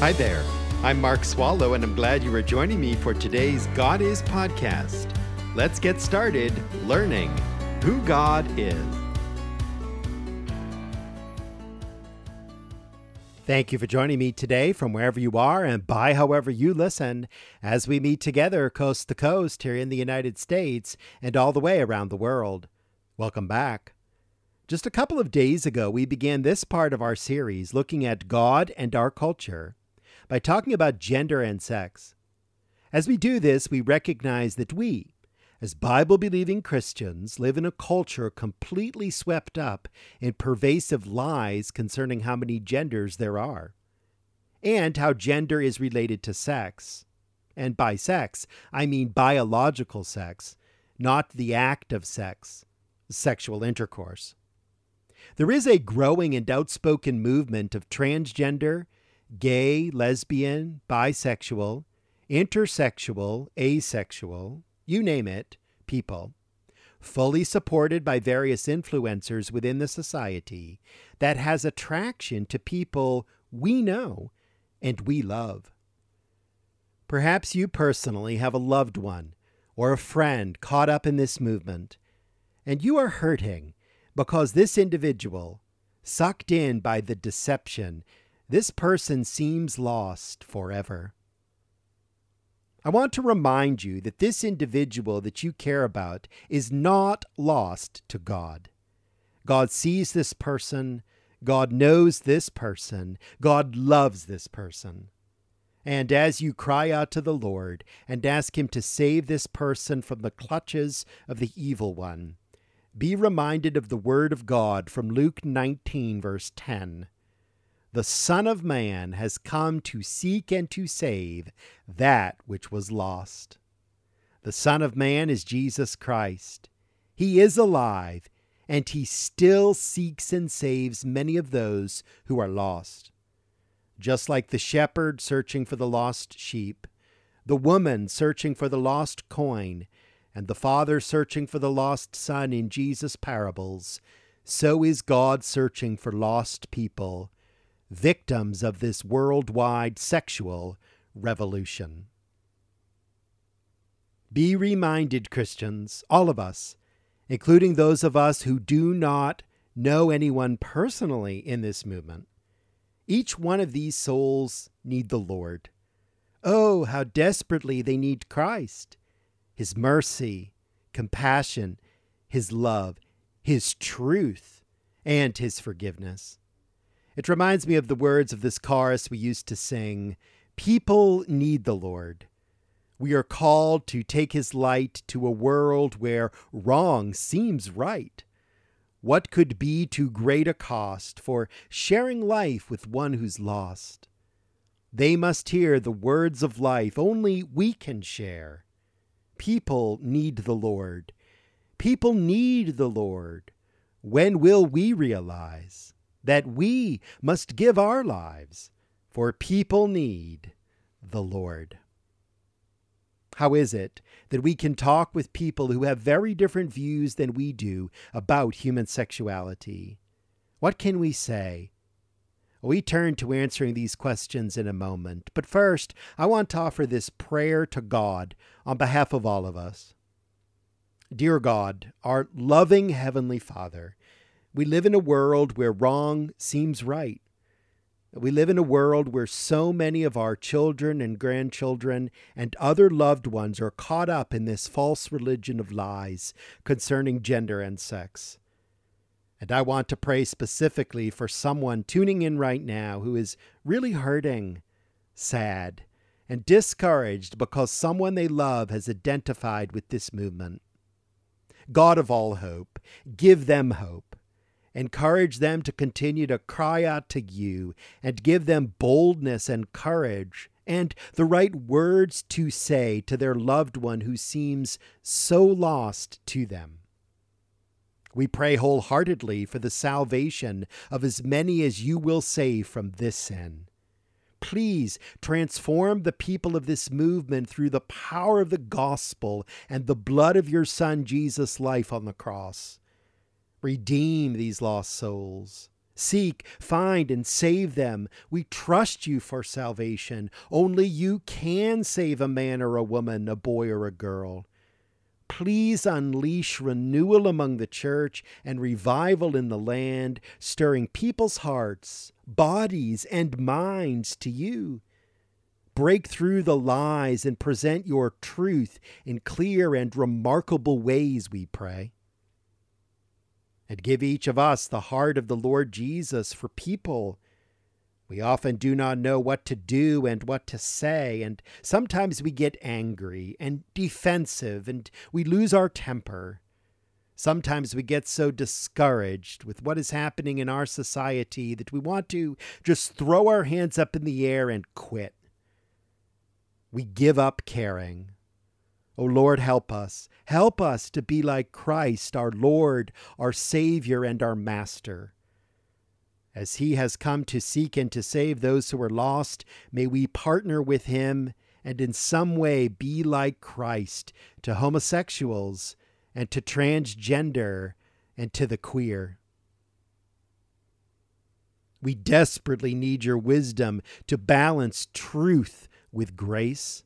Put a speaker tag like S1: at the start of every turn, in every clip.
S1: Hi there. I'm Mark Swallow, and I'm glad you are joining me for today's God Is podcast. Let's get started learning who God is. Thank you for joining me today from wherever you are and by however you listen as we meet together coast to coast here in the United States and all the way around the world. Welcome back. Just a couple of days ago, we began this part of our series looking at God and our culture by talking about gender and sex. As we do this, we recognize that we, as Bible believing Christians, live in a culture completely swept up in pervasive lies concerning how many genders there are, and how gender is related to sex. And by sex, I mean biological sex, not the act of sex, sexual intercourse. There is a growing and outspoken movement of transgender, gay, lesbian, bisexual, intersexual, asexual, you name it, people, fully supported by various influencers within the society that has attraction to people we know and we love. Perhaps you personally have a loved one or a friend caught up in this movement, and you are hurting because this individual, sucked in by the deception, this person seems lost forever. I want to remind you that this individual that you care about is not lost to God. God sees this person, God knows this person, God loves this person. And as you cry out to the Lord and ask Him to save this person from the clutches of the evil one, be reminded of the word of God from Luke 19, verse 10. The Son of Man has come to seek and to save that which was lost. The Son of Man is Jesus Christ. He is alive, and he still seeks and saves many of those who are lost. Just like the shepherd searching for the lost sheep, the woman searching for the lost coin, and the Father searching for the lost Son in Jesus' parables, so is God searching for lost people, victims of this worldwide sexual revolution. Be reminded, Christians, all of us, including those of us who do not know anyone personally in this movement, each one of these souls need the Lord. Oh, how desperately they need Christ. His mercy, compassion, His love, His truth, and His forgiveness. It reminds me of the words of this chorus we used to sing People need the Lord. We are called to take His light to a world where wrong seems right. What could be too great a cost for sharing life with one who's lost? They must hear the words of life only we can share. People need the Lord. People need the Lord. When will we realize that we must give our lives for people need the Lord? How is it that we can talk with people who have very different views than we do about human sexuality? What can we say? We turn to answering these questions in a moment, but first, I want to offer this prayer to God on behalf of all of us. Dear God, our loving Heavenly Father, we live in a world where wrong seems right. We live in a world where so many of our children and grandchildren and other loved ones are caught up in this false religion of lies concerning gender and sex. And I want to pray specifically for someone tuning in right now who is really hurting, sad, and discouraged because someone they love has identified with this movement. God of all hope, give them hope. Encourage them to continue to cry out to you and give them boldness and courage and the right words to say to their loved one who seems so lost to them. We pray wholeheartedly for the salvation of as many as you will save from this sin. Please transform the people of this movement through the power of the gospel and the blood of your Son Jesus' life on the cross. Redeem these lost souls. Seek, find, and save them. We trust you for salvation. Only you can save a man or a woman, a boy or a girl. Please unleash renewal among the church and revival in the land, stirring people's hearts, bodies, and minds to you. Break through the lies and present your truth in clear and remarkable ways, we pray. And give each of us the heart of the Lord Jesus for people we often do not know what to do and what to say, and sometimes we get angry and defensive and we lose our temper. Sometimes we get so discouraged with what is happening in our society that we want to just throw our hands up in the air and quit. We give up caring. O oh Lord, help us. Help us to be like Christ, our Lord, our Savior, and our Master. As he has come to seek and to save those who are lost, may we partner with him and in some way be like Christ to homosexuals and to transgender and to the queer. We desperately need your wisdom to balance truth with grace.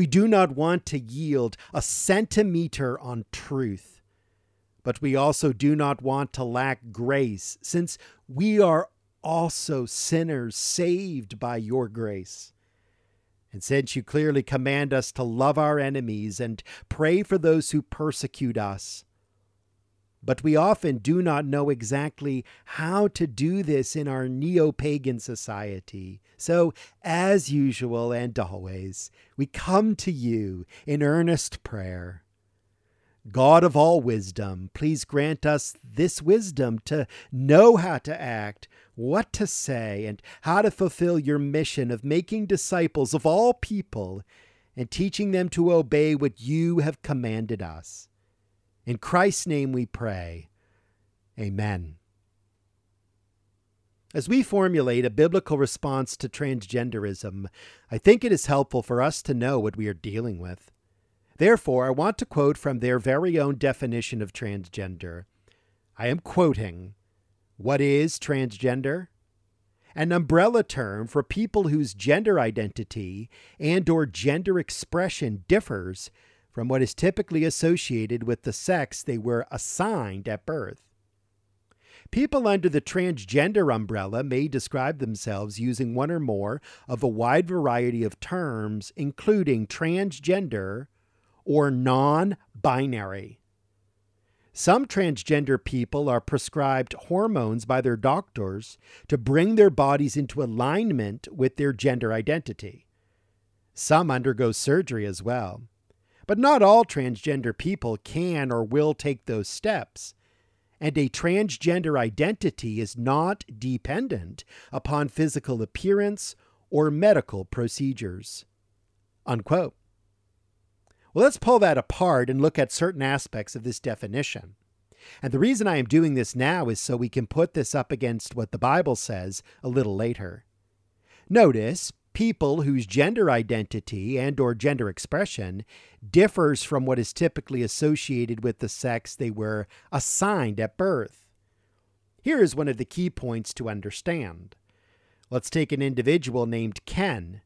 S1: We do not want to yield a centimeter on truth but we also do not want to lack grace, since we are also sinners saved by your grace. And since you clearly command us to love our enemies and pray for those who persecute us, but we often do not know exactly how to do this in our neo pagan society. So, as usual and always, we come to you in earnest prayer God of all wisdom, please grant us this wisdom to know how to act, what to say, and how to fulfill your mission of making disciples of all people and teaching them to obey what you have commanded us. In Christ's name we pray. Amen. As we formulate a biblical response to transgenderism, I think it is helpful for us to know what we are dealing with. Therefore, I want to quote from their very own definition of transgender. I am quoting What is transgender? An umbrella term for people whose gender identity and or gender expression differs from what is typically associated with the sex they were assigned at birth. People under the transgender umbrella may describe themselves using one or more of a wide variety of terms, including transgender, or non binary. Some transgender people are prescribed hormones by their doctors to bring their bodies into alignment with their gender identity. Some undergo surgery as well. But not all transgender people can or will take those steps, and a transgender identity is not dependent upon physical appearance or medical procedures. Unquote. Well, let's pull that apart and look at certain aspects of this definition. And the reason I am doing this now is so we can put this up against what the Bible says a little later. Notice people whose gender identity and or gender expression differs from what is typically associated with the sex they were assigned at birth. Here is one of the key points to understand. Let's take an individual named Ken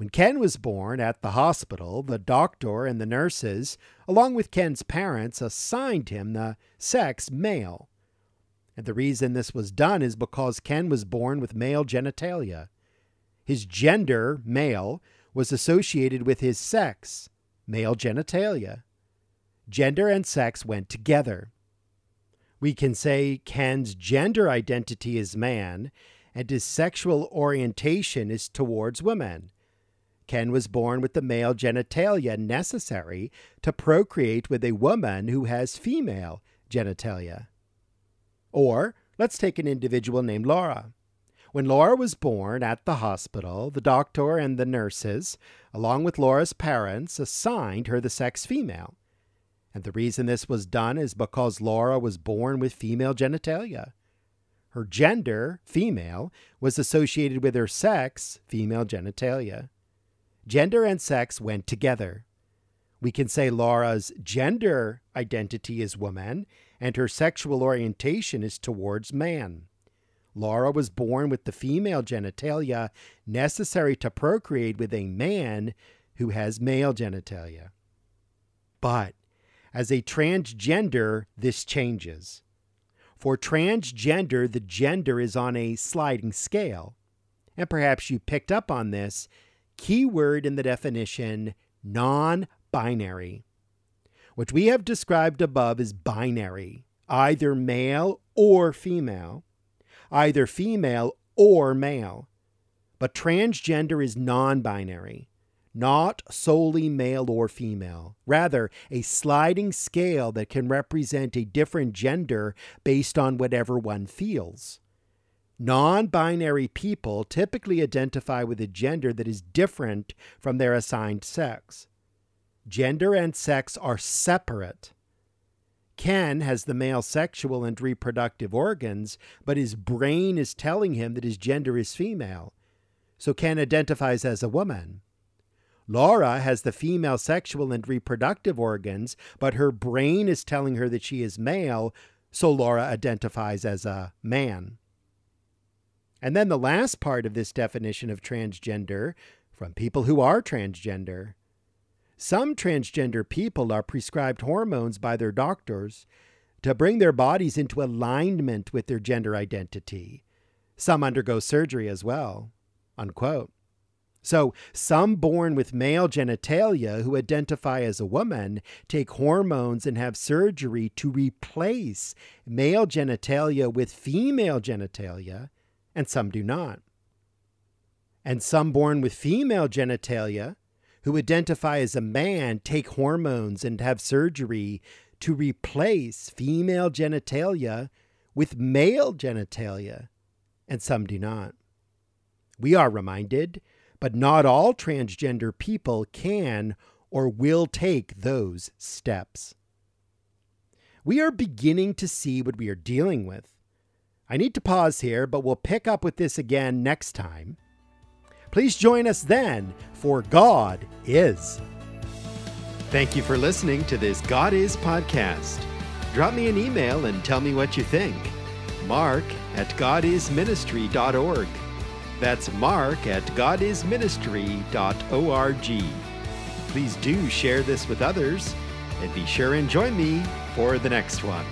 S1: when Ken was born at the hospital, the doctor and the nurses, along with Ken's parents, assigned him the sex male. And the reason this was done is because Ken was born with male genitalia. His gender, male, was associated with his sex, male genitalia. Gender and sex went together. We can say Ken's gender identity is man, and his sexual orientation is towards women Ken was born with the male genitalia necessary to procreate with a woman who has female genitalia. Or let's take an individual named Laura. When Laura was born at the hospital, the doctor and the nurses, along with Laura's parents, assigned her the sex female. And the reason this was done is because Laura was born with female genitalia. Her gender, female, was associated with her sex, female genitalia gender and sex went together. We can say Laura's gender identity is woman and her sexual orientation is towards man. Laura was born with the female genitalia necessary to procreate with a man who has male genitalia. But as a transgender, this changes. For transgender, the gender is on a sliding scale. And perhaps you picked up on this keyword in the definition non binary, which we have described above as binary, either male or female, either female or male. But transgender is non binary not solely male or female, rather, a sliding scale that can represent a different gender based on whatever one feels. Non binary people typically identify with a gender that is different from their assigned sex. Gender and sex are separate. Ken has the male sexual and reproductive organs, but his brain is telling him that his gender is female. So Ken identifies as a woman. Laura has the female sexual and reproductive organs, but her brain is telling her that she is male, so Laura identifies as a man. And then the last part of this definition of transgender from people who are transgender. Some transgender people are prescribed hormones by their doctors to bring their bodies into alignment with their gender identity. Some undergo surgery as well. Unquote. So, some born with male genitalia who identify as a woman take hormones and have surgery to replace male genitalia with female genitalia, and some do not. And some born with female genitalia who identify as a man take hormones and have surgery to replace female genitalia with male genitalia, and some do not. We are reminded but not all transgender people can or will take those steps. We are beginning to see what we are dealing with. I need to pause here, but we'll pick up with this again next time. Please join us then, for God is. Thank you for listening to this God Is podcast. Drop me an email and tell me what you think. Mark at godisministry.org. That's mark at godisministry.org. Please do share this with others and be sure and join me for the next one.